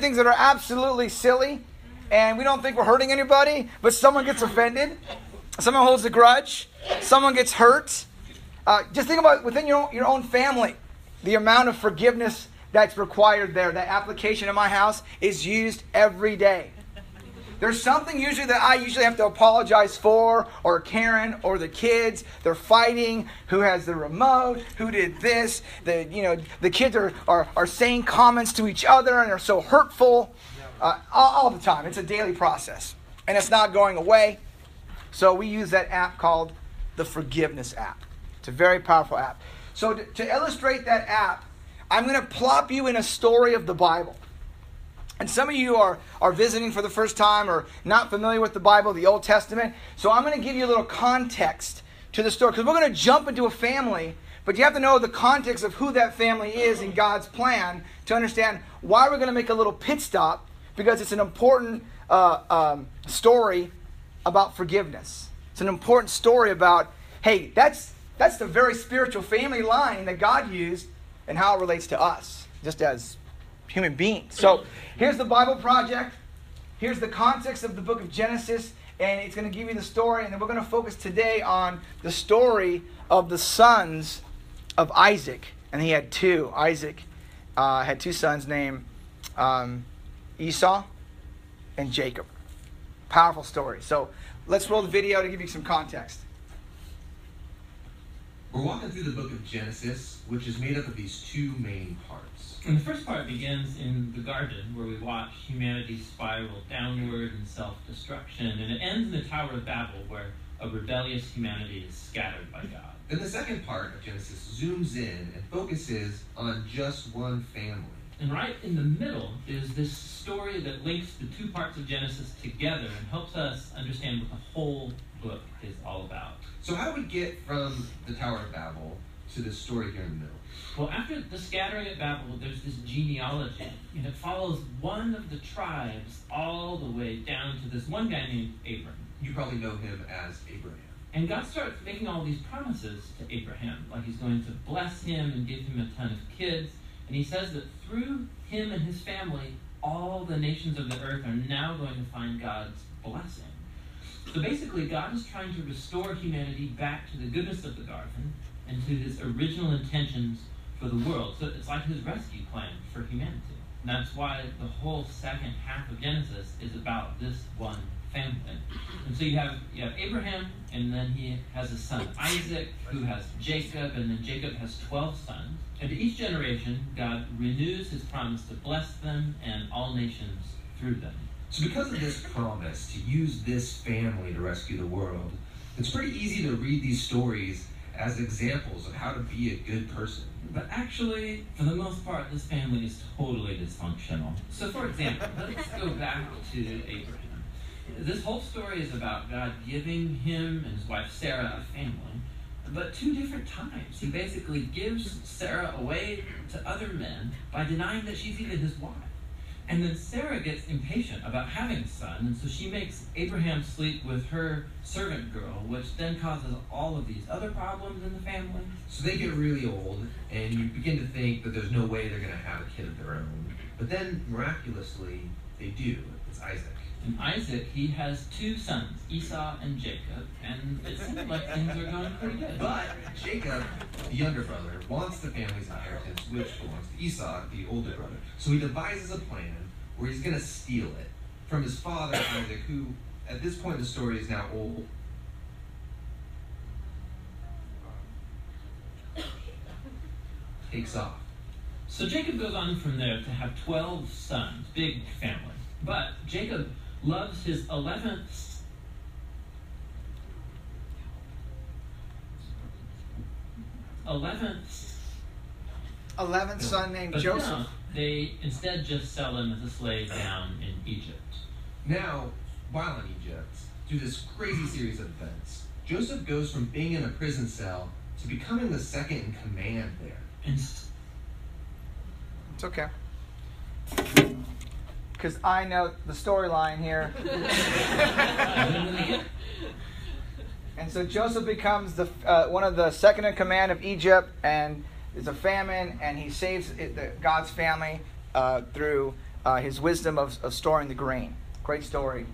things that are absolutely silly, and we don't think we're hurting anybody, but someone gets offended, someone holds a grudge, someone gets hurt. Uh, just think about within your own, your own family, the amount of forgiveness that's required there. That application in my house is used every day. There's something usually that I usually have to apologize for, or Karen, or the kids. They're fighting. Who has the remote? Who did this? The you know the kids are are, are saying comments to each other and are so hurtful uh, all, all the time. It's a daily process, and it's not going away. So we use that app called the Forgiveness app. It's a very powerful app. So to, to illustrate that app, I'm going to plop you in a story of the Bible. And some of you are, are visiting for the first time or not familiar with the Bible, the Old Testament. So I'm going to give you a little context to the story because we're going to jump into a family, but you have to know the context of who that family is in God's plan to understand why we're going to make a little pit stop because it's an important uh, um, story about forgiveness. It's an important story about, hey, that's, that's the very spiritual family line that God used and how it relates to us, just as human beings. So here's the Bible Project. Here's the context of the book of Genesis, and it's going to give you the story. And then we're going to focus today on the story of the sons of Isaac. And he had two. Isaac uh, had two sons named um, Esau and Jacob. Powerful story. So let's roll the video to give you some context. We're walking through the book of Genesis, which is made up of these two main parts. And the first part begins in the garden, where we watch humanity spiral downward in self destruction, and it ends in the Tower of Babel, where a rebellious humanity is scattered by God. Then the second part of Genesis zooms in and focuses on just one family. And right in the middle is this story that links the two parts of Genesis together and helps us understand what the whole book is all about. So, how do we get from the Tower of Babel to this story here in the middle? Well, after the scattering at Babel, there's this genealogy, and it follows one of the tribes all the way down to this one guy named Abram. You probably know him as Abraham. And God starts making all these promises to Abraham, like he's going to bless him and give him a ton of kids. And he says that through him and his family, all the nations of the earth are now going to find God's blessing. So basically, God is trying to restore humanity back to the goodness of the garden and to his original intentions for the world. So it's like his rescue plan for humanity. And that's why the whole second half of Genesis is about this one family. And so you have you have Abraham, and then he has a son Isaac, who has Jacob, and then Jacob has twelve sons. And to each generation, God renews his promise to bless them and all nations through them. So, because of this promise to use this family to rescue the world, it's pretty easy to read these stories as examples of how to be a good person. But actually, for the most part, this family is totally dysfunctional. So, for example, let's go back to Abraham. This whole story is about God giving him and his wife Sarah a family, but two different times. He basically gives Sarah away to other men by denying that she's even his wife. And then Sarah gets impatient about having a son, and so she makes Abraham sleep with her servant girl, which then causes all of these other problems in the family. So they get really old, and you begin to think that there's no way they're going to have a kid of their own. But then, miraculously, they do. It's Isaac. And Isaac, he has two sons, Esau and Jacob, and it seems like things are going pretty good. But Jacob, the younger brother, wants the family's inheritance, which belongs to Esau, the older brother. So he devises a plan where he's going to steal it from his father, Isaac, who at this point in the story is now old. Takes off. So Jacob goes on from there to have 12 sons, big family. But Jacob loves his 11th eleventh 11th son named but Joseph. no, they instead just sell him as a slave down in Egypt. Now, while in Egypt, through this crazy series of events, Joseph goes from being in a prison cell to becoming the second in command there. It's okay. Because I know the storyline here. And so Joseph becomes the uh, one of the second in command of Egypt, and there's a famine, and he saves it, the, God's family uh, through uh, his wisdom of, of storing the grain. Great story.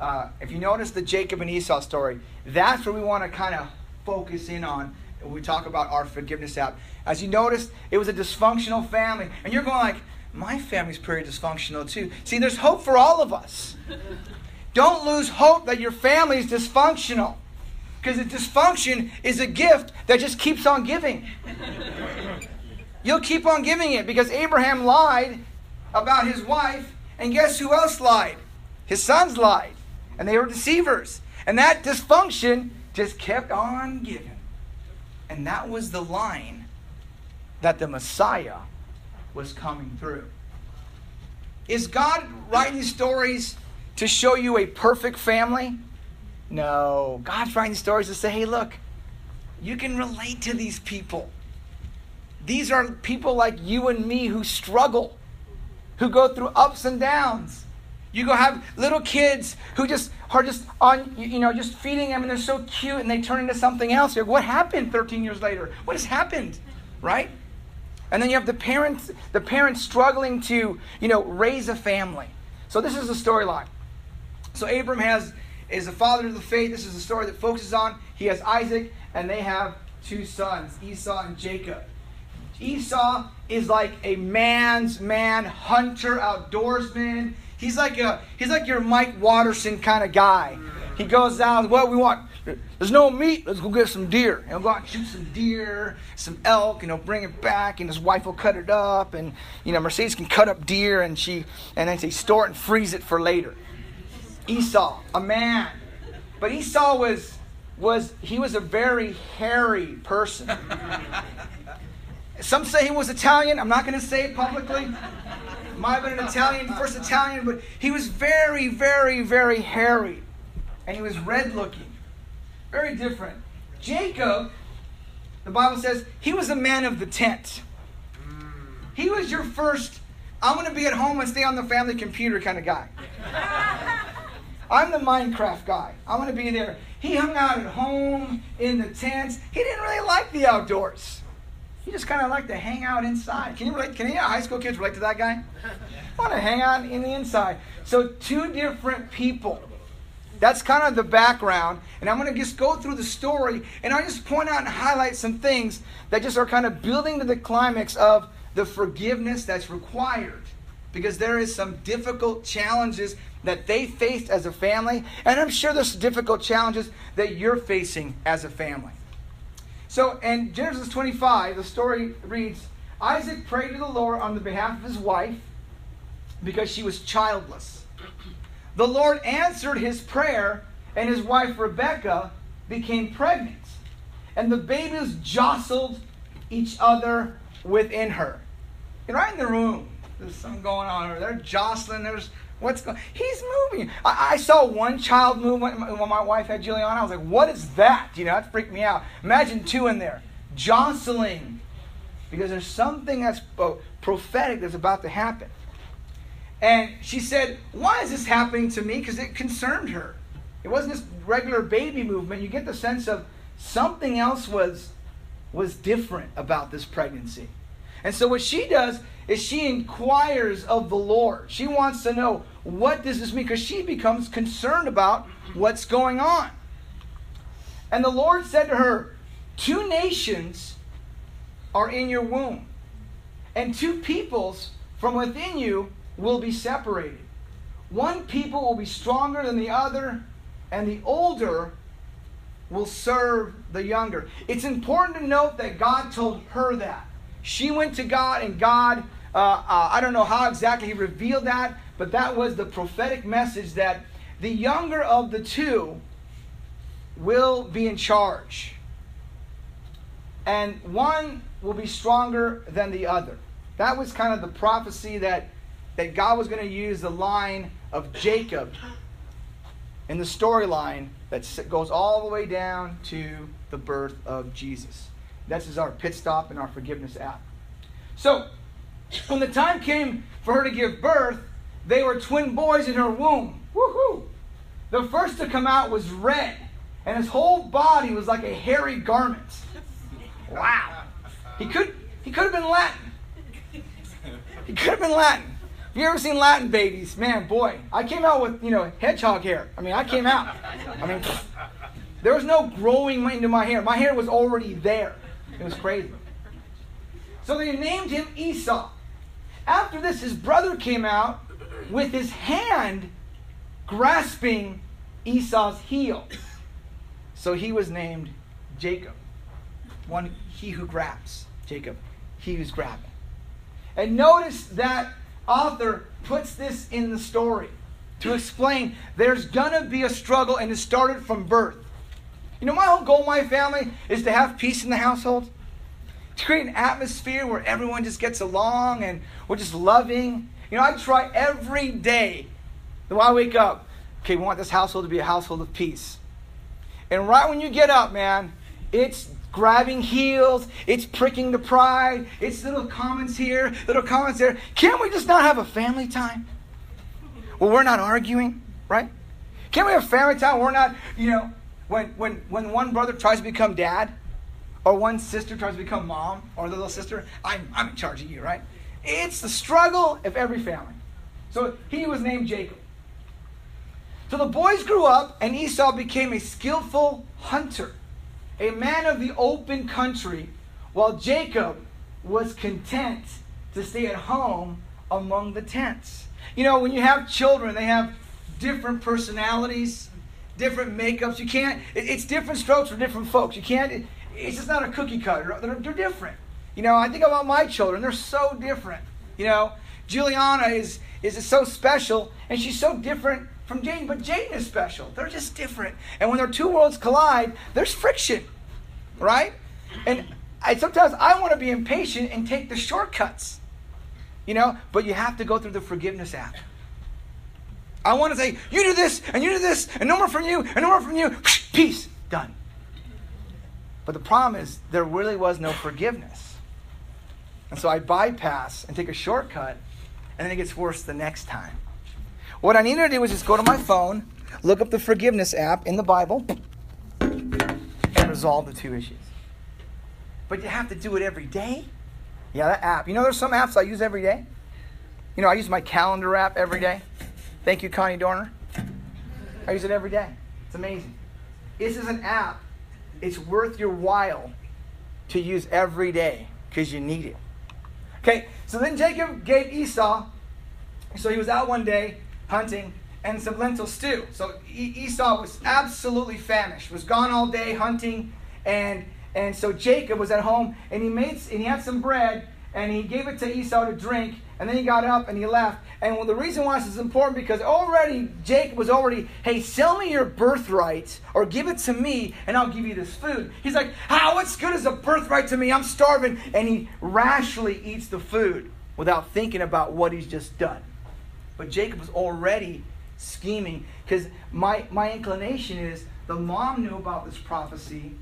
Uh, if you notice the Jacob and Esau story, that's where we want to kind of focus in on when we talk about our forgiveness app. As you noticed, it was a dysfunctional family. And you're going like, my family's pretty dysfunctional too. See, there's hope for all of us. Don't lose hope that your family is dysfunctional. Because the dysfunction is a gift that just keeps on giving. You'll keep on giving it because Abraham lied about his wife, and guess who else lied? His sons lied, and they were deceivers. And that dysfunction just kept on giving. And that was the line that the Messiah was coming through. Is God writing stories to show you a perfect family? No. God's writing stories to say, hey, look, you can relate to these people. These are people like you and me who struggle, who go through ups and downs. You go have little kids who just are just on, you know, just feeding them and they're so cute and they turn into something else. You're like, what happened 13 years later? What has happened? Right? And then you have the parents, the parents struggling to, you know, raise a family. So this is the storyline. So Abram has is the father of the faith. This is the story that focuses on. He has Isaac, and they have two sons, Esau and Jacob. Esau is like a man's man, hunter, outdoorsman. He's like a he's like your Mike Watterson kind of guy. He goes out, well, we want there's no meat, let's go get some deer. And he'll go out and shoot some deer, some elk, and he'll bring it back, and his wife will cut it up, and you know, Mercedes can cut up deer and she and then they store it and freeze it for later. Esau, a man. But Esau was was he was a very hairy person. Some say he was Italian. I'm not going to say it publicly. Might have been an Italian, first Italian, but he was very, very, very hairy. And he was red looking. Very different. Jacob, the Bible says, he was a man of the tent. He was your first, I'm going to be at home and stay on the family computer kind of guy. I'm the Minecraft guy. I'm going to be there. He hung out at home in the tents. He didn't really like the outdoors. He just kind of liked to hang out inside. Can you relate? Can any high school kids relate to that guy? I want to hang out in the inside. So two different people. That's kind of the background. And I'm going to just go through the story and I just point out and highlight some things that just are kind of building to the climax of the forgiveness that's required. Because there is some difficult challenges that they faced as a family, and I'm sure there's some difficult challenges that you're facing as a family. So in Genesis 25, the story reads Isaac prayed to the Lord on the behalf of his wife because she was childless. The Lord answered his prayer, and his wife Rebekah became pregnant. And the babies jostled each other within her. And right in the room, there's something going on. They're jostling. There's What's going? He's moving. I, I, saw one child move when, when my wife had Juliana. I was like, "What is that?" You know, that freaked me out. Imagine two in there jostling, because there's something that's oh, prophetic that's about to happen. And she said, "Why is this happening to me?" Because it concerned her. It wasn't this regular baby movement. You get the sense of something else was was different about this pregnancy. And so what she does is she inquires of the Lord. She wants to know what does this mean because she becomes concerned about what's going on. And the Lord said to her, Two nations are in your womb, and two peoples from within you will be separated. One people will be stronger than the other, and the older will serve the younger. It's important to note that God told her that. She went to God, and God, uh, uh, I don't know how exactly He revealed that, but that was the prophetic message that the younger of the two will be in charge. And one will be stronger than the other. That was kind of the prophecy that, that God was going to use the line of Jacob in the storyline that goes all the way down to the birth of Jesus. This is our pit stop in our forgiveness app. So, when the time came for her to give birth, they were twin boys in her womb. Woohoo! The first to come out was red, and his whole body was like a hairy garment. Wow. He could he could have been Latin. He could have been Latin. Have you ever seen Latin babies? Man, boy, I came out with, you know, hedgehog hair. I mean, I came out. I mean, there was no growing into my hair. My hair was already there. It was crazy. So they named him Esau. After this, his brother came out with his hand grasping Esau's heel. So he was named Jacob. One, he who grabs. Jacob, he who's grabbing. And notice that author puts this in the story to explain there's gonna be a struggle and it started from birth. You know, my whole goal, my family, is to have peace in the household, to create an atmosphere where everyone just gets along and we're just loving. You know, I try every day when I wake up, okay, we want this household to be a household of peace. And right when you get up, man, it's grabbing heels, it's pricking the pride, it's little comments here, little comments there. Can't we just not have a family time? Well, we're not arguing, right? Can't we have family time? We're not, you know, when, when, when one brother tries to become dad, or one sister tries to become mom, or the little sister, I'm, I'm in charge of you, right? It's the struggle of every family. So he was named Jacob. So the boys grew up, and Esau became a skillful hunter, a man of the open country, while Jacob was content to stay at home among the tents. You know, when you have children, they have different personalities, different makeups. You can't, it's different strokes for different folks. You can't, it's just not a cookie cutter. They're, they're different. You know, I think about my children, they're so different. You know, Juliana is, is so special, and she's so different from Jane, but Jane is special. They're just different. And when their two worlds collide, there's friction, right? And I, sometimes I want to be impatient and take the shortcuts, you know, but you have to go through the forgiveness app. I want to say, you do this, and you do this, and no more from you, and no more from you. Peace, done. But the problem is, there really was no forgiveness. And so I bypass and take a shortcut, and then it gets worse the next time. What I needed to do was just go to my phone, look up the forgiveness app in the Bible, resolve the two issues. But you have to do it every day. Yeah, that app. You know, there's some apps I use every day. You know, I use my calendar app every day. Thank you, Connie Dorner. I use it every day. It's amazing. This is an app. It's worth your while to use every day because you need it. Okay, so then Jacob gave Esau. So he was out one day hunting, and some lentil stew. So Esau was absolutely famished, was gone all day hunting, and and so Jacob was at home, and he made and he had some bread, and he gave it to Esau to drink, and then he got up and he left. And well, the reason why this is important because already Jacob was already, hey, sell me your birthright or give it to me, and I'll give you this food. He's like, how? What's good as a birthright to me? I'm starving, and he rashly eats the food without thinking about what he's just done. But Jacob was already scheming because my, my inclination is the mom knew about this prophecy.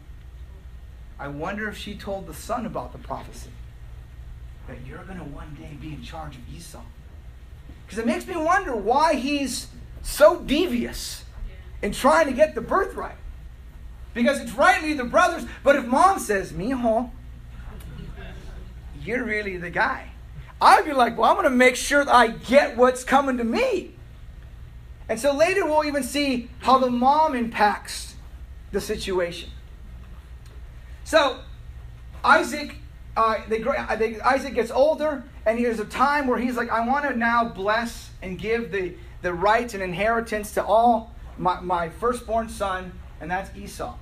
I wonder if she told the son about the prophecy that you're going to one day be in charge of Esau. Because it makes me wonder why he's so devious in trying to get the birthright. Because it's right to the brothers, but if mom says, Mijo, you're really the guy. I'd be like, well, I'm going to make sure I get what's coming to me. And so later we'll even see how the mom impacts the situation. So Isaac, uh, they, they, Isaac gets older, and there's a time where he's like, I want to now bless and give the, the rights and inheritance to all my, my firstborn son, and that's Esau.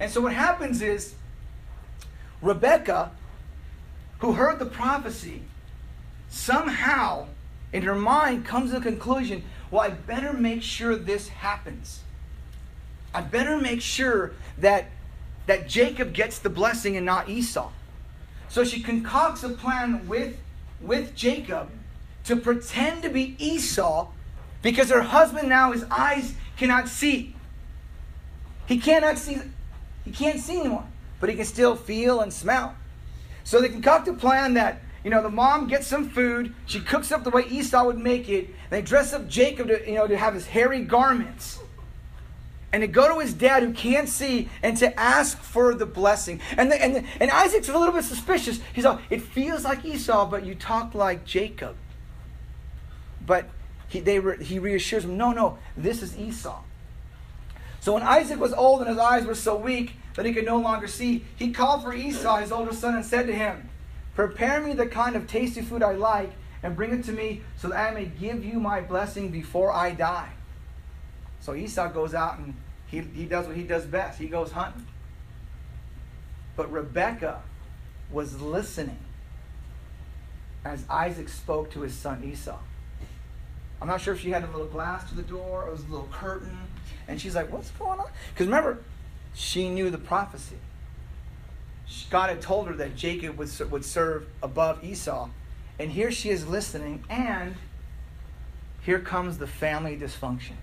And so what happens is Rebecca, who heard the prophecy, somehow in her mind comes to the conclusion well, I better make sure this happens. I better make sure that, that Jacob gets the blessing and not Esau. So she concocts a plan with, with Jacob to pretend to be Esau because her husband now, his eyes cannot see. He cannot see, he can't see anymore, but he can still feel and smell. So they concoct a plan that you know, the mom gets some food. She cooks up the way Esau would make it. They dress up Jacob to, you know, to have his hairy garments. And to go to his dad who can't see and to ask for the blessing. And, the, and, the, and Isaac's a little bit suspicious. He's like, it feels like Esau, but you talk like Jacob. but he, they re, he reassures him, no, no, this is Esau. So when Isaac was old and his eyes were so weak that he could no longer see, he called for Esau, his older son, and said to him, Prepare me the kind of tasty food I like and bring it to me so that I may give you my blessing before I die. So Esau goes out and he, he does what he does best he goes hunting. But Rebekah was listening as Isaac spoke to his son Esau. I'm not sure if she had a little glass to the door or it was a little curtain. And she's like, What's going on? Because remember, she knew the prophecy. God had told her that Jacob would, would serve above Esau. And here she is listening, and here comes the family dysfunction.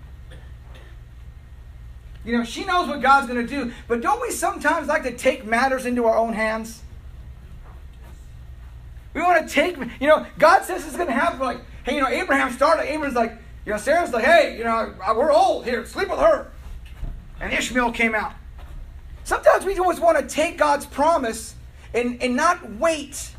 You know, she knows what God's going to do, but don't we sometimes like to take matters into our own hands? We want to take, you know, God says it's going to happen. Like, hey, you know, Abraham started. Abraham's like, you know, Sarah's like, hey, you know, we're old here, sleep with her. And Ishmael came out. Sometimes we always want to take God's promise and, and not wait.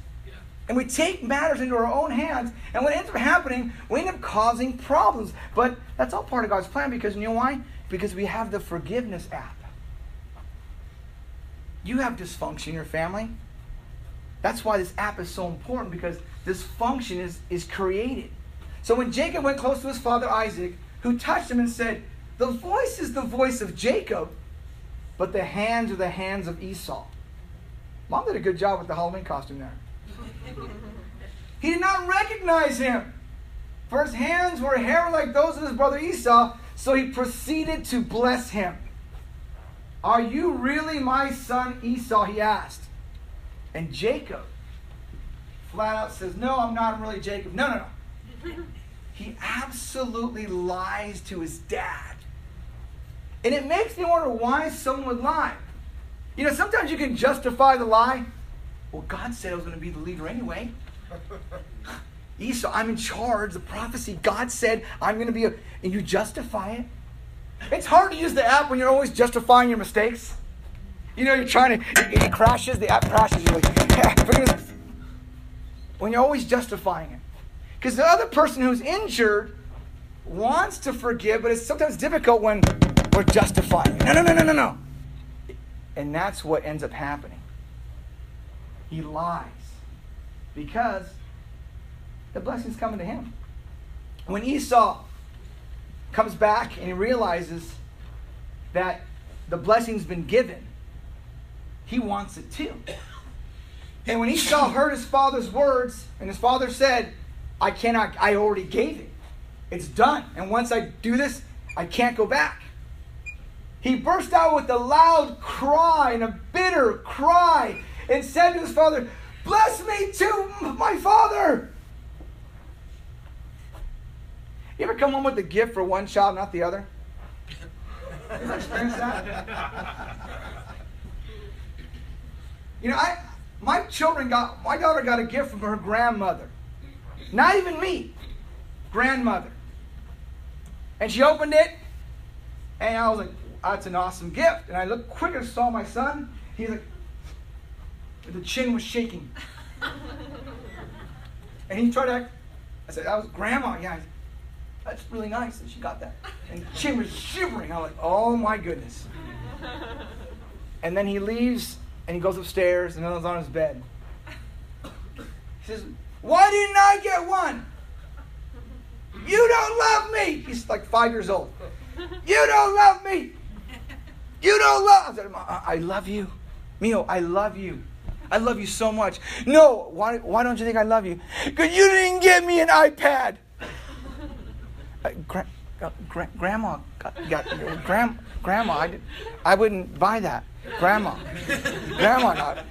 And we take matters into our own hands. And what ends up happening, we end up causing problems. But that's all part of God's plan because you know why? Because we have the forgiveness app. You have dysfunction in your family. That's why this app is so important because this function is, is created. So when Jacob went close to his father Isaac, who touched him and said, The voice is the voice of Jacob, but the hands are the hands of Esau. Mom did a good job with the Halloween costume there. he did not recognize him. For his hands were hair like those of his brother Esau, so he proceeded to bless him. Are you really my son Esau? He asked. And Jacob flat out says, No, I'm not really Jacob. No, no, no. he absolutely lies to his dad. And it makes me wonder why someone would lie. You know, sometimes you can justify the lie. Well, God said I was going to be the leader anyway. Esau, I'm in charge. The prophecy, God said I'm going to be a. And you justify it. It's hard to use the app when you're always justifying your mistakes. You know, you're trying to, it, it crashes, the app crashes. You're like, yeah, when you're always justifying it. Because the other person who's injured wants to forgive, but it's sometimes difficult when we're justifying. No, no, no, no, no, no. And that's what ends up happening. He lies because the blessing's coming to him. When Esau comes back and he realizes that the blessing's been given, he wants it too. And when Esau heard his father's words, and his father said, I cannot, I already gave it. It's done. And once I do this, I can't go back. He burst out with a loud cry and a bitter cry and said to his father, Bless me too, my father. You ever come home with a gift for one child, not the other? You ever experienced that? You know, I my children got my daughter got a gift from her grandmother. Not even me. Grandmother. And she opened it, and I was like, that's an awesome gift. And I looked quick and saw my son. He's like, the chin was shaking. and he tried to act, I said, that was grandma. Yeah, that's really nice that she got that. And the chin was shivering. I was like, oh my goodness. And then he leaves and he goes upstairs and then he's on his bed. He says, Why didn't I get one? You don't love me. He's like five years old. You don't love me. Don't love. I love you. Mio, I love you. I love you so much. No, why, why don't you think I love you? Because you didn't get me an iPad. Uh, gra- uh, gra- grandma got, got gram- grandma, I, did, I wouldn't buy that. Grandma. Grandma not.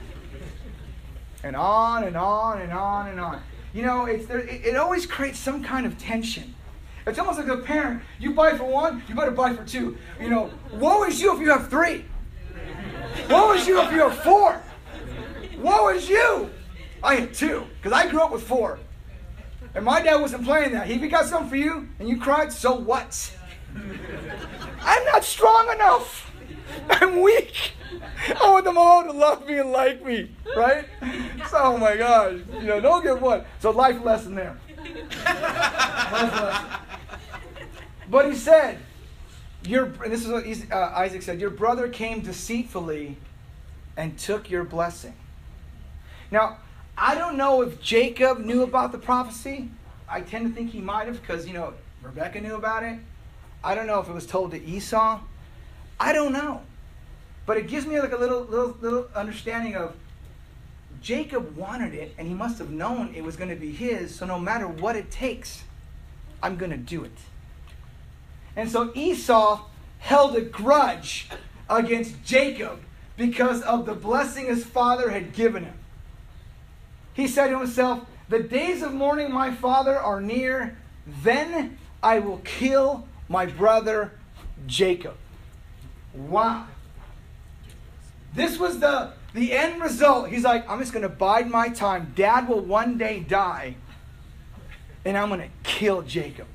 And on and on and on and on. You know, it's there, it, it always creates some kind of tension. It's almost like a parent. You buy for one, you better buy for two. You know, woe is you if you have three. Woe is you if you have four. Woe is you. I had two, because I grew up with four. And my dad wasn't playing that. If he got something for you and you cried, so what? I'm not strong enough. I'm weak. I want them all to love me and like me, right? So, oh my gosh, you know, don't get what. So, life lesson there. But he said, your, this is what uh, Isaac said, your brother came deceitfully and took your blessing. Now, I don't know if Jacob knew about the prophecy. I tend to think he might have because, you know, Rebecca knew about it. I don't know if it was told to Esau. I don't know. But it gives me like a little little little understanding of Jacob wanted it and he must have known it was going to be his, so no matter what it takes, I'm going to do it. And so Esau held a grudge against Jacob because of the blessing his father had given him. He said to himself, The days of mourning my father are near, then I will kill my brother Jacob. Wow. This was the, the end result. He's like, I'm just going to bide my time. Dad will one day die, and I'm going to kill Jacob.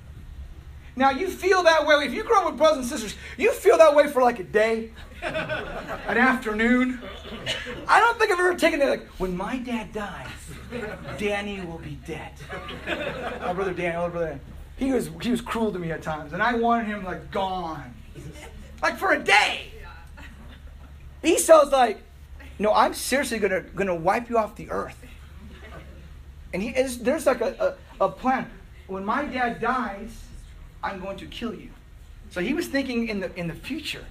Now, you feel that way. If you grow up with brothers and sisters, you feel that way for like a day, an afternoon. I don't think I've ever taken it like, when my dad dies, Danny will be dead. My brother Danny, my brother He was, he was cruel to me at times, and I wanted him like gone. Like for a day. Esau's like, no, I'm seriously gonna gonna wipe you off the earth. And he is there's like a, a, a plan. When my dad dies, I'm going to kill you. So he was thinking in the in the future.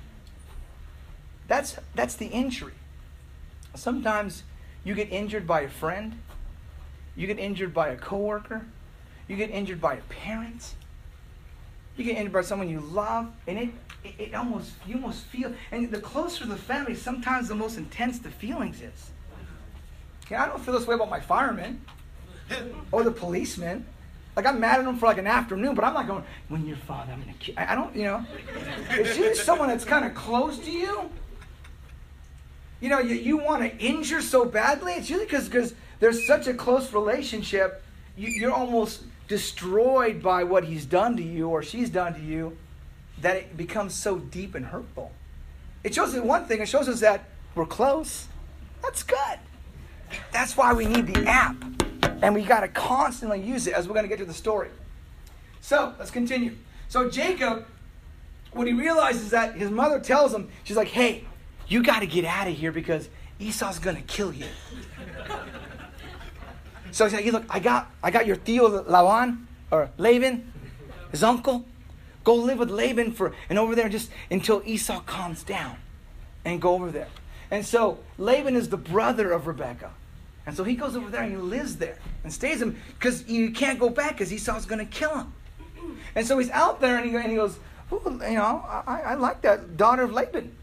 That's that's the injury. Sometimes you get injured by a friend, you get injured by a coworker, you get injured by a parent, you get injured by someone you love, and it it, it almost you almost feel and the closer the family, sometimes the most intense the feelings is. Okay, I don't feel this way about my fireman or the policeman. Like I'm mad at them for like an afternoon, but I'm not going, when your father, I'm gonna kill I, don't, you know. It's usually someone that's kind of close to you. You know, you, you want to injure so badly, it's usually because there's such a close relationship, you, you're almost destroyed by what he's done to you or she's done to you that it becomes so deep and hurtful. It shows us one thing, it shows us that we're close. That's good. That's why we need the app. And we got to constantly use it as we're going to get to the story. So let's continue. So Jacob, what he realizes that his mother tells him, she's like, hey, you got to get out of here because Esau's going to kill you. so he's like, look, I got, I got your Theo Laban, or Laban, his uncle. Go live with Laban for and over there just until Esau calms down. And go over there. And so Laban is the brother of Rebekah. And so he goes over there and he lives there and stays him because you can't go back because Esau's going to kill him. And so he's out there and he, and he goes, you know, I, I like that daughter of Laban.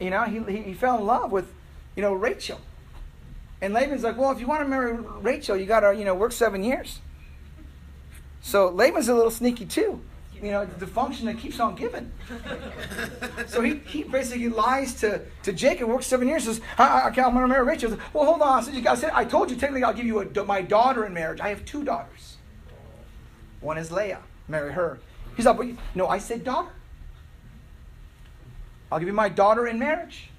You know, he, he, he fell in love with, you know, Rachel. And Laban's like, well, if you want to marry Rachel, you got to, you know, work seven years. So Laban's a little sneaky too. You know, the function that keeps on giving. so he, he basically lies to, to Jacob, works seven years, says, I, I, I'm going to marry Rachel. Says, well, hold on. I said, I, said, I told you technically I'll give you a, my daughter in marriage. I have two daughters. One is Leah. Marry her. He's like, well, no, I said daughter. I'll give you my daughter in marriage.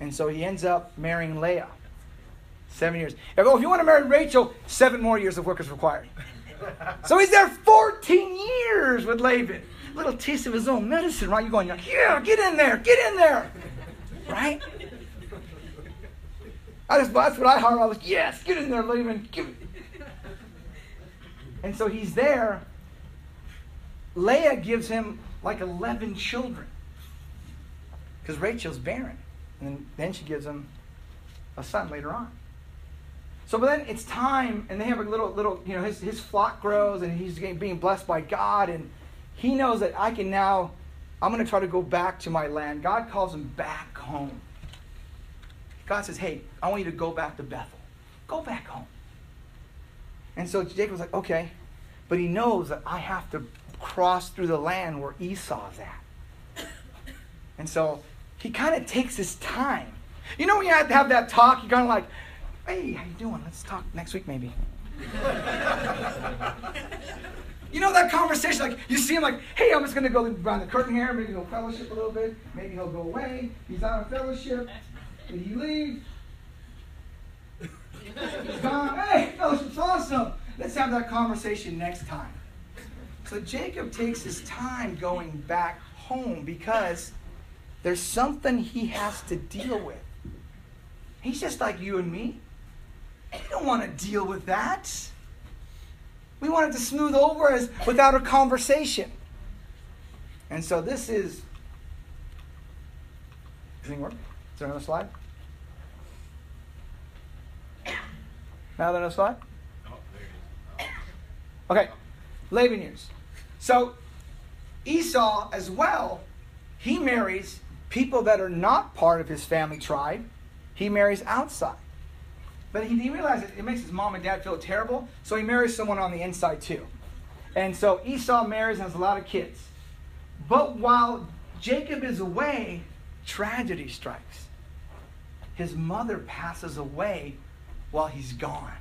And so he ends up marrying Leah. Seven years. If, oh, if you want to marry Rachel, seven more years of work is required. So he's there 14 years with Laban. A little taste of his own medicine, right? You're going, yeah, get in there, get in there. Right? I just, that's what I heard. I was like, yes, get in there, Laban. And so he's there. Leah gives him like 11 children because Rachel's barren. And then she gives him a son later on. So, but then it's time, and they have a little, little, you know, his, his flock grows, and he's being blessed by God, and he knows that I can now, I'm going to try to go back to my land. God calls him back home. God says, hey, I want you to go back to Bethel. Go back home. And so Jacob's like, okay. But he knows that I have to cross through the land where Esau's at. And so he kind of takes his time. You know when you have to have that talk, you're kind of like, Hey, how you doing? Let's talk next week, maybe. you know that conversation, like you see him like, hey, I'm just gonna go around the curtain here, maybe he'll fellowship a little bit, maybe he'll go away. He's out of fellowship. Did he leave? He's gone. Hey, fellowship's awesome. Let's have that conversation next time. So Jacob takes his time going back home because there's something he has to deal with. He's just like you and me. We don't want to deal with that. We want it to smooth over as without a conversation. And so this is. Does work? Is there another slide? Now there's another slide? Okay, Laban years. So Esau as well, he marries people that are not part of his family tribe. He marries outside. But he, he realizes it makes his mom and dad feel terrible, so he marries someone on the inside too. And so Esau marries and has a lot of kids. But while Jacob is away, tragedy strikes. His mother passes away while he's gone.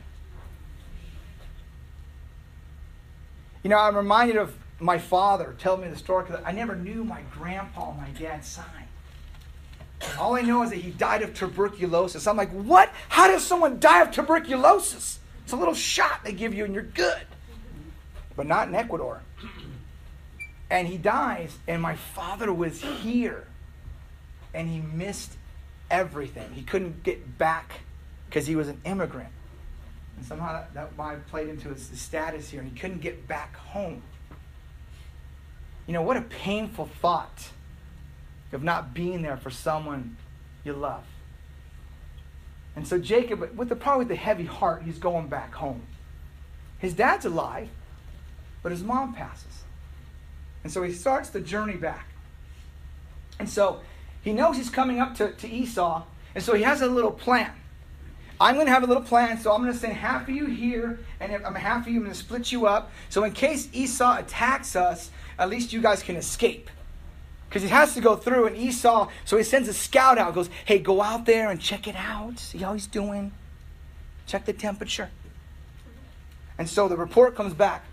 You know, I'm reminded of my father telling me the story because I never knew my grandpa on my dad's side. All I know is that he died of tuberculosis. I'm like, what? How does someone die of tuberculosis? It's a little shot they give you and you're good. But not in Ecuador. And he dies, and my father was here. And he missed everything. He couldn't get back because he was an immigrant. And somehow that, that played into his status here, and he couldn't get back home. You know, what a painful thought of not being there for someone you love. And so Jacob, with the probably the heavy heart, he's going back home. His dad's alive, but his mom passes. And so he starts the journey back. And so he knows he's coming up to, to Esau, and so he has a little plan. I'm going to have a little plan, so I'm going to send half of you here, and I'm half of you, I'm going to split you up. So in case Esau attacks us, at least you guys can escape. Because he has to go through, and Esau, so he sends a scout out, goes, Hey, go out there and check it out, see how he's doing, check the temperature. And so the report comes back.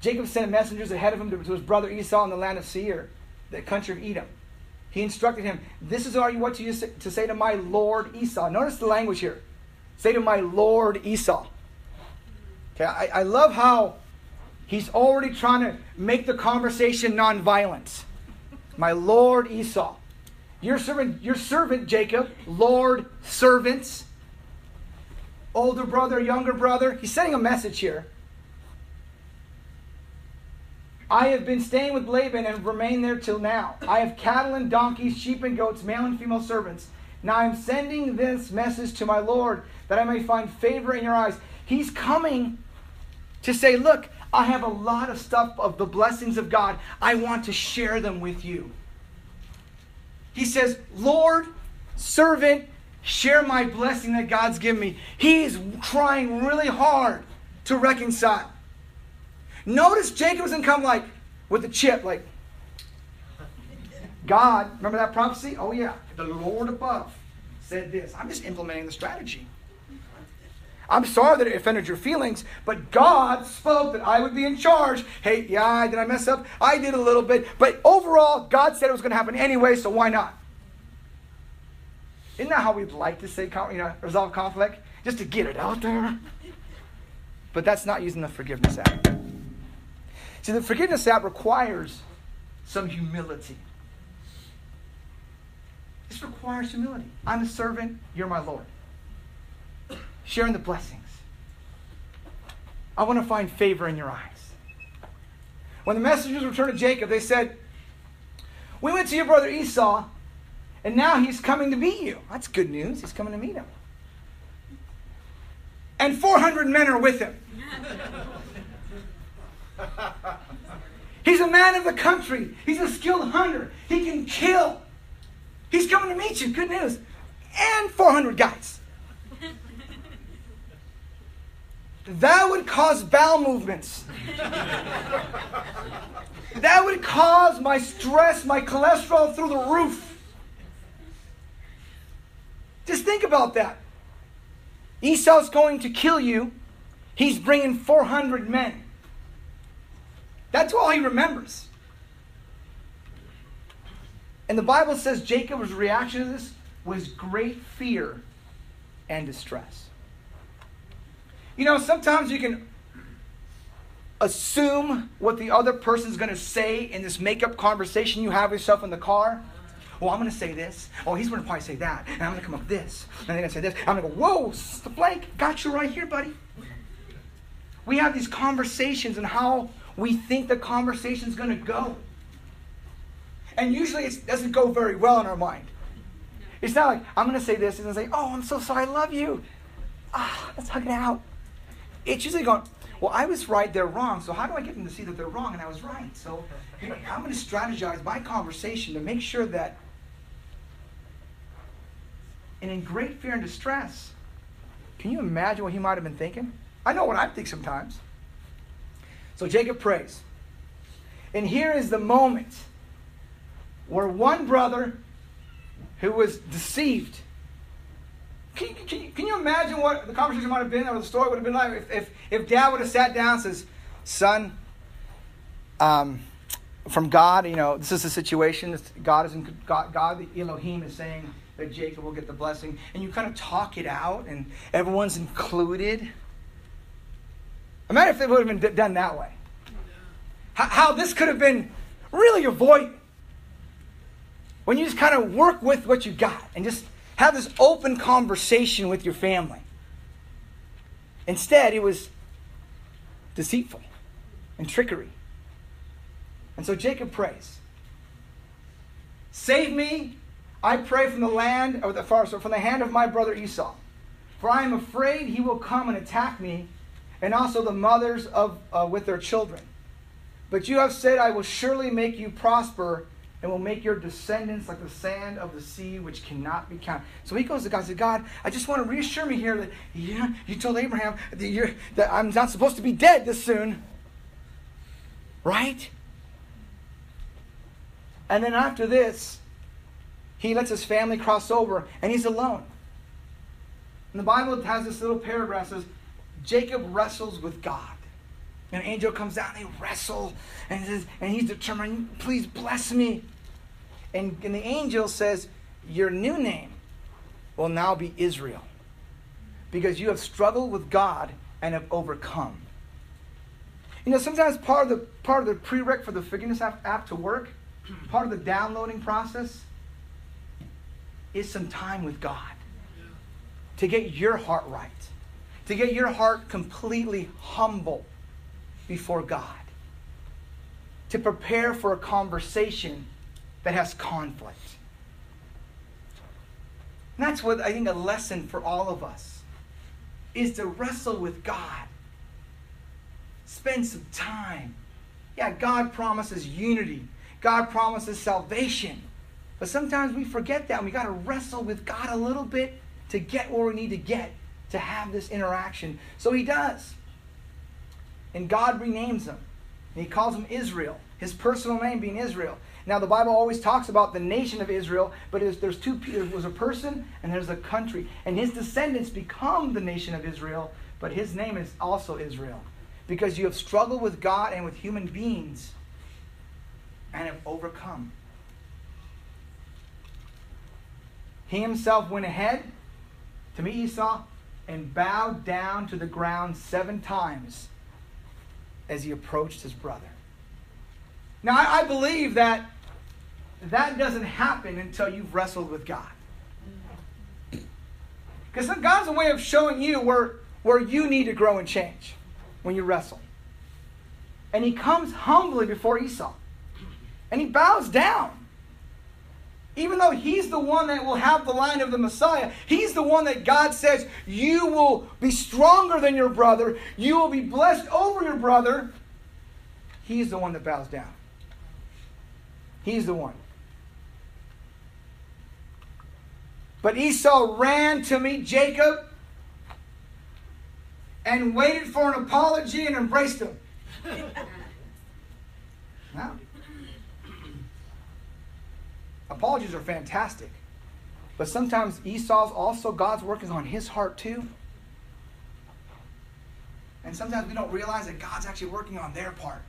Jacob sent messengers ahead of him to, his brother Esau in the land of Seir, the country of Edom. He instructed him, This is what you want to say to my Lord Esau. Notice the language here. Say to my Lord Esau. Okay, I, I love how he's already trying to make the conversation nonviolent. My Lord Esau. Your servant, your servant Jacob, Lord, servants, older brother, younger brother. He's sending a message here. I have been staying with Laban and remained there till now. I have cattle and donkeys, sheep and goats, male and female servants. Now I am sending this message to my Lord that I may find favor in your eyes. He's coming to say, Look, I have a lot of stuff of the blessings of God. I want to share them with you. He says, Lord, servant, share my blessing that God's given me. He's trying really hard to reconcile. Notice Jacob doesn't come like with a chip, like, God, remember that prophecy? Oh, yeah, the Lord above said this. I'm just implementing the strategy. I'm sorry that it offended your feelings, but God spoke that I would be in charge. Hey, yeah, did I mess up? I did a little bit, but overall, God said it was going to happen anyway, so why not? Isn't that how we'd like to say, you know, resolve conflict? Just to get it out there. But that's not using the forgiveness act. See, the forgiveness app requires some humility. This requires humility. I'm a servant, you're my Lord. Sharing the blessings. I want to find favor in your eyes. When the messengers returned to Jacob, they said, We went to your brother Esau, and now he's coming to meet you. That's good news. He's coming to meet him. And 400 men are with him. He's a man of the country. He's a skilled hunter. He can kill. He's coming to meet you. Good news. And 400 guys. That would cause bowel movements. That would cause my stress, my cholesterol through the roof. Just think about that. Esau's going to kill you. He's bringing 400 men. That's all he remembers. And the Bible says Jacob's reaction to this was great fear and distress. You know, sometimes you can assume what the other person's going to say in this make-up conversation you have with yourself in the car. Well, I'm going to say this. Oh, he's going to probably say that. And I'm going to come up with this. And they're going to say this. I'm going to go, whoa, the blank. Got you right here, buddy. We have these conversations and how we think the conversation's going to go. And usually it doesn't go very well in our mind. It's not like, I'm going to say this and then say, oh, I'm so sorry, I love you. Ah, let's hug it out. It's usually going, well, I was right, they're wrong. So how do I get them to see that they're wrong and I was right? So I'm going to strategize my conversation to make sure that, and in great fear and distress, can you imagine what he might have been thinking? I know what I think sometimes. So Jacob prays. And here is the moment where one brother who was deceived. Can you, can, can you, imagine what the conversation might have been or the story would have been like if, if, if dad would have sat down and says, Son, um, from God, you know, this is the situation. God is in, God, God, the Elohim, is saying that Jacob will get the blessing. And you kind of talk it out and everyone's included. Imagine if it would have been done that way. How, how this could have been really avoided. When you just kind of work with what you got and just have this open conversation with your family. Instead, it was deceitful and trickery. And so Jacob prays Save me, I pray, from the land, or the, from the hand of my brother Esau. For I am afraid he will come and attack me, and also the mothers of, uh, with their children. But you have said, I will surely make you prosper and will make your descendants like the sand of the sea, which cannot be counted. So he goes to God and says, God, I just want to reassure me here that yeah, you told Abraham that, that I'm not supposed to be dead this soon. Right? And then after this, he lets his family cross over and he's alone. And the Bible has this little paragraph says, Jacob wrestles with God. An angel comes down, they wrestle, and, says, and he's determined, please bless me. And, and the angel says, Your new name will now be Israel, because you have struggled with God and have overcome. You know, sometimes part of the part of the prereq for the forgiveness app, app to work, part of the downloading process, is some time with God to get your heart right, to get your heart completely humble before God, to prepare for a conversation that has conflict. And that's what I think a lesson for all of us is to wrestle with God. Spend some time. Yeah, God promises unity. God promises salvation. But sometimes we forget that and we got to wrestle with God a little bit to get where we need to get to have this interaction. So he does. And God renames him. And he calls him Israel, his personal name being Israel. Now, the Bible always talks about the nation of Israel, but there's two, there was a person and there's a country. And his descendants become the nation of Israel, but his name is also Israel. Because you have struggled with God and with human beings and have overcome. He himself went ahead to meet Esau and bowed down to the ground seven times as he approached his brother. Now, I, I believe that that doesn't happen until you've wrestled with God. Because God's a way of showing you where, where you need to grow and change when you wrestle. And he comes humbly before Esau. And he bows down. Even though he's the one that will have the line of the Messiah, he's the one that God says, You will be stronger than your brother, you will be blessed over your brother. He's the one that bows down. He's the one. But Esau ran to meet Jacob and waited for an apology and embraced him. now, apologies are fantastic. But sometimes Esau's also, God's work is on his heart too. And sometimes we don't realize that God's actually working on their part.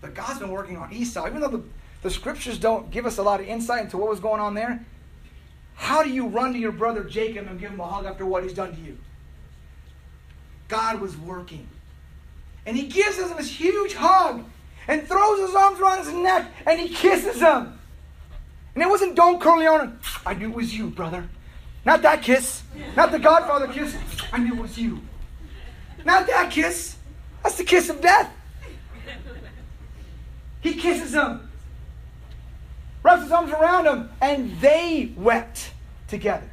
But God's been working on Esau. Even though the, the scriptures don't give us a lot of insight into what was going on there, how do you run to your brother Jacob and give him a hug after what he's done to you? God was working. And he gives him this huge hug and throws his arms around his neck and he kisses him. And it wasn't Don Corleone. I knew it was you, brother. Not that kiss. Not the Godfather kiss. I knew it was you. Not that kiss. That's the kiss of death. He kisses him, wraps his arms around him, and they wept together.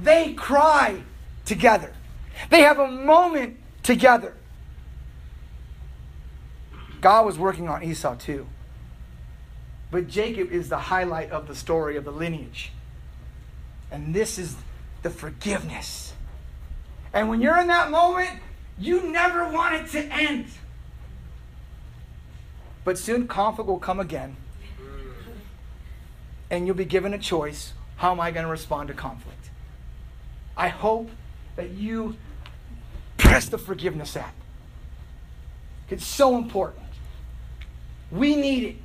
They cry together. They have a moment together. God was working on Esau too. But Jacob is the highlight of the story of the lineage. And this is the forgiveness. And when you're in that moment, you never want it to end. But soon conflict will come again. And you'll be given a choice. How am I going to respond to conflict? I hope that you press the forgiveness app. It's so important. We need it.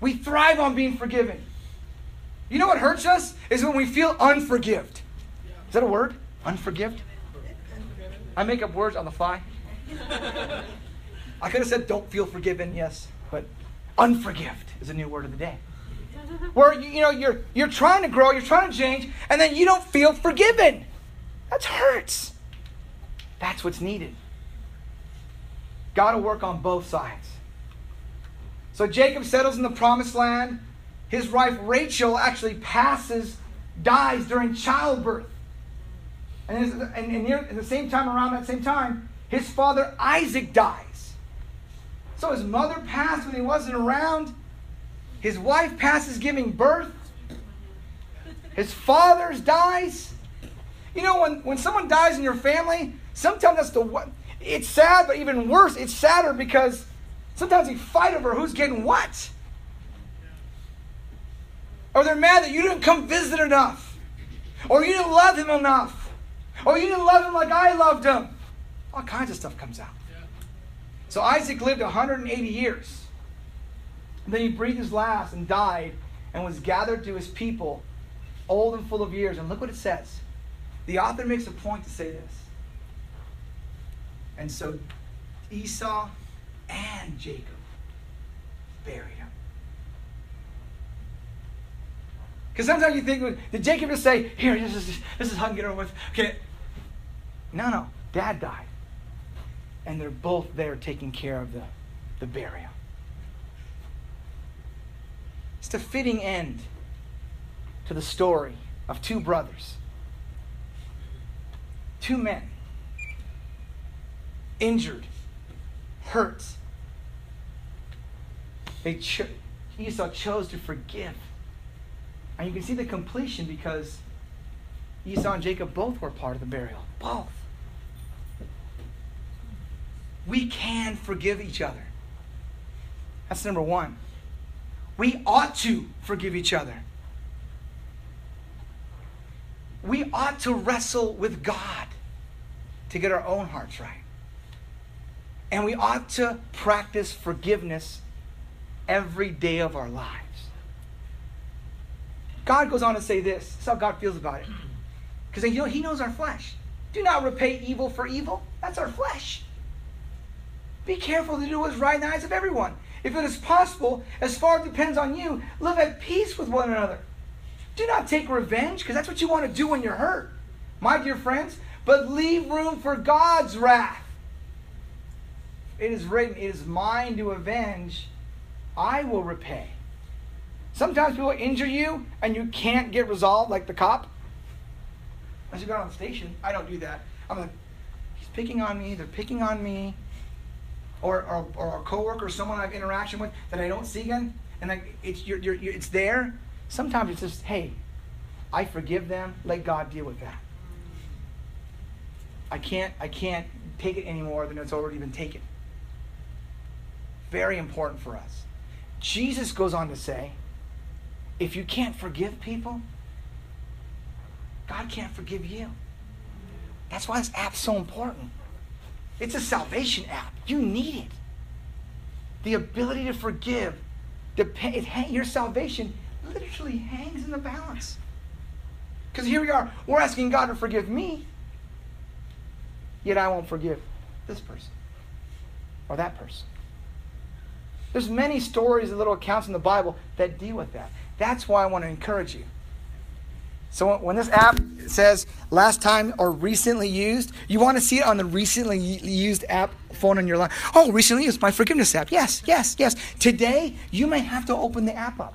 We thrive on being forgiven. You know what hurts us? Is when we feel unforgived. Is that a word? Unforgived? I make up words on the fly. I could have said don't feel forgiven, yes, but unforgived is a new word of the day. Where you know you're you're trying to grow, you're trying to change, and then you don't feel forgiven. That hurts. That's what's needed. Got to work on both sides. So Jacob settles in the promised land. His wife Rachel actually passes, dies during childbirth. And, and, and near, at the same time, around that same time, his father Isaac dies. So his mother passed when he wasn't around. His wife passes giving birth. His father dies. You know, when, when someone dies in your family, sometimes that's the it's sad, but even worse, it's sadder because sometimes you fight over who's getting what. Or they're mad that you didn't come visit enough. Or you didn't love him enough. Or you didn't love him like I loved him. All kinds of stuff comes out. So Isaac lived 180 years. Then he breathed his last and died and was gathered to his people, old and full of years. And look what it says. The author makes a point to say this. And so Esau and Jacob buried him. Because sometimes you think, did Jacob just say, here, this is, this is hung, get over with. Okay. No, no. Dad died. And they're both there taking care of the, the burial. It's a fitting end to the story of two brothers, two men, injured, hurt. They cho- Esau chose to forgive. And you can see the completion because Esau and Jacob both were part of the burial. Both. We can forgive each other. That's number one. We ought to forgive each other. We ought to wrestle with God to get our own hearts right. And we ought to practice forgiveness every day of our lives. God goes on to say this. This is how God feels about it. Because you know, He knows our flesh. Do not repay evil for evil. That's our flesh. Be careful to do what's right in the eyes of everyone. If it is possible, as far as it depends on you, live at peace with one another. Do not take revenge, because that's what you want to do when you're hurt, my dear friends, but leave room for God's wrath. It is written, It is mine to avenge, I will repay. Sometimes people injure you and you can't get resolved, like the cop. As you go on the station, I don't do that. I'm like, he's picking on me, they're picking on me or, or, or a coworker, or someone I've interaction with that I don't see again, and like it's you're, you're, it's there. Sometimes it's just, hey, I forgive them. Let God deal with that. I can't I can't take it anymore than it's already been taken. Very important for us. Jesus goes on to say, if you can't forgive people, God can't forgive you. That's why this app's so important. It's a salvation app. You need it. The ability to forgive, your salvation literally hangs in the balance. Because here we are, we're asking God to forgive me. yet I won't forgive this person or that person. There's many stories and little accounts in the Bible that deal with that. That's why I want to encourage you. So when this app says last time or recently used, you want to see it on the recently used app phone on your line. Oh, recently used my forgiveness app. Yes, yes, yes. Today, you may have to open the app up.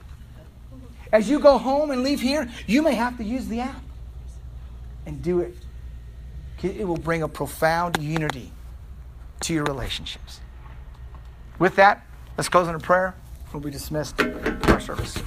As you go home and leave here, you may have to use the app and do it. It will bring a profound unity to your relationships. With that, let's close in a prayer. We'll be dismissed our service.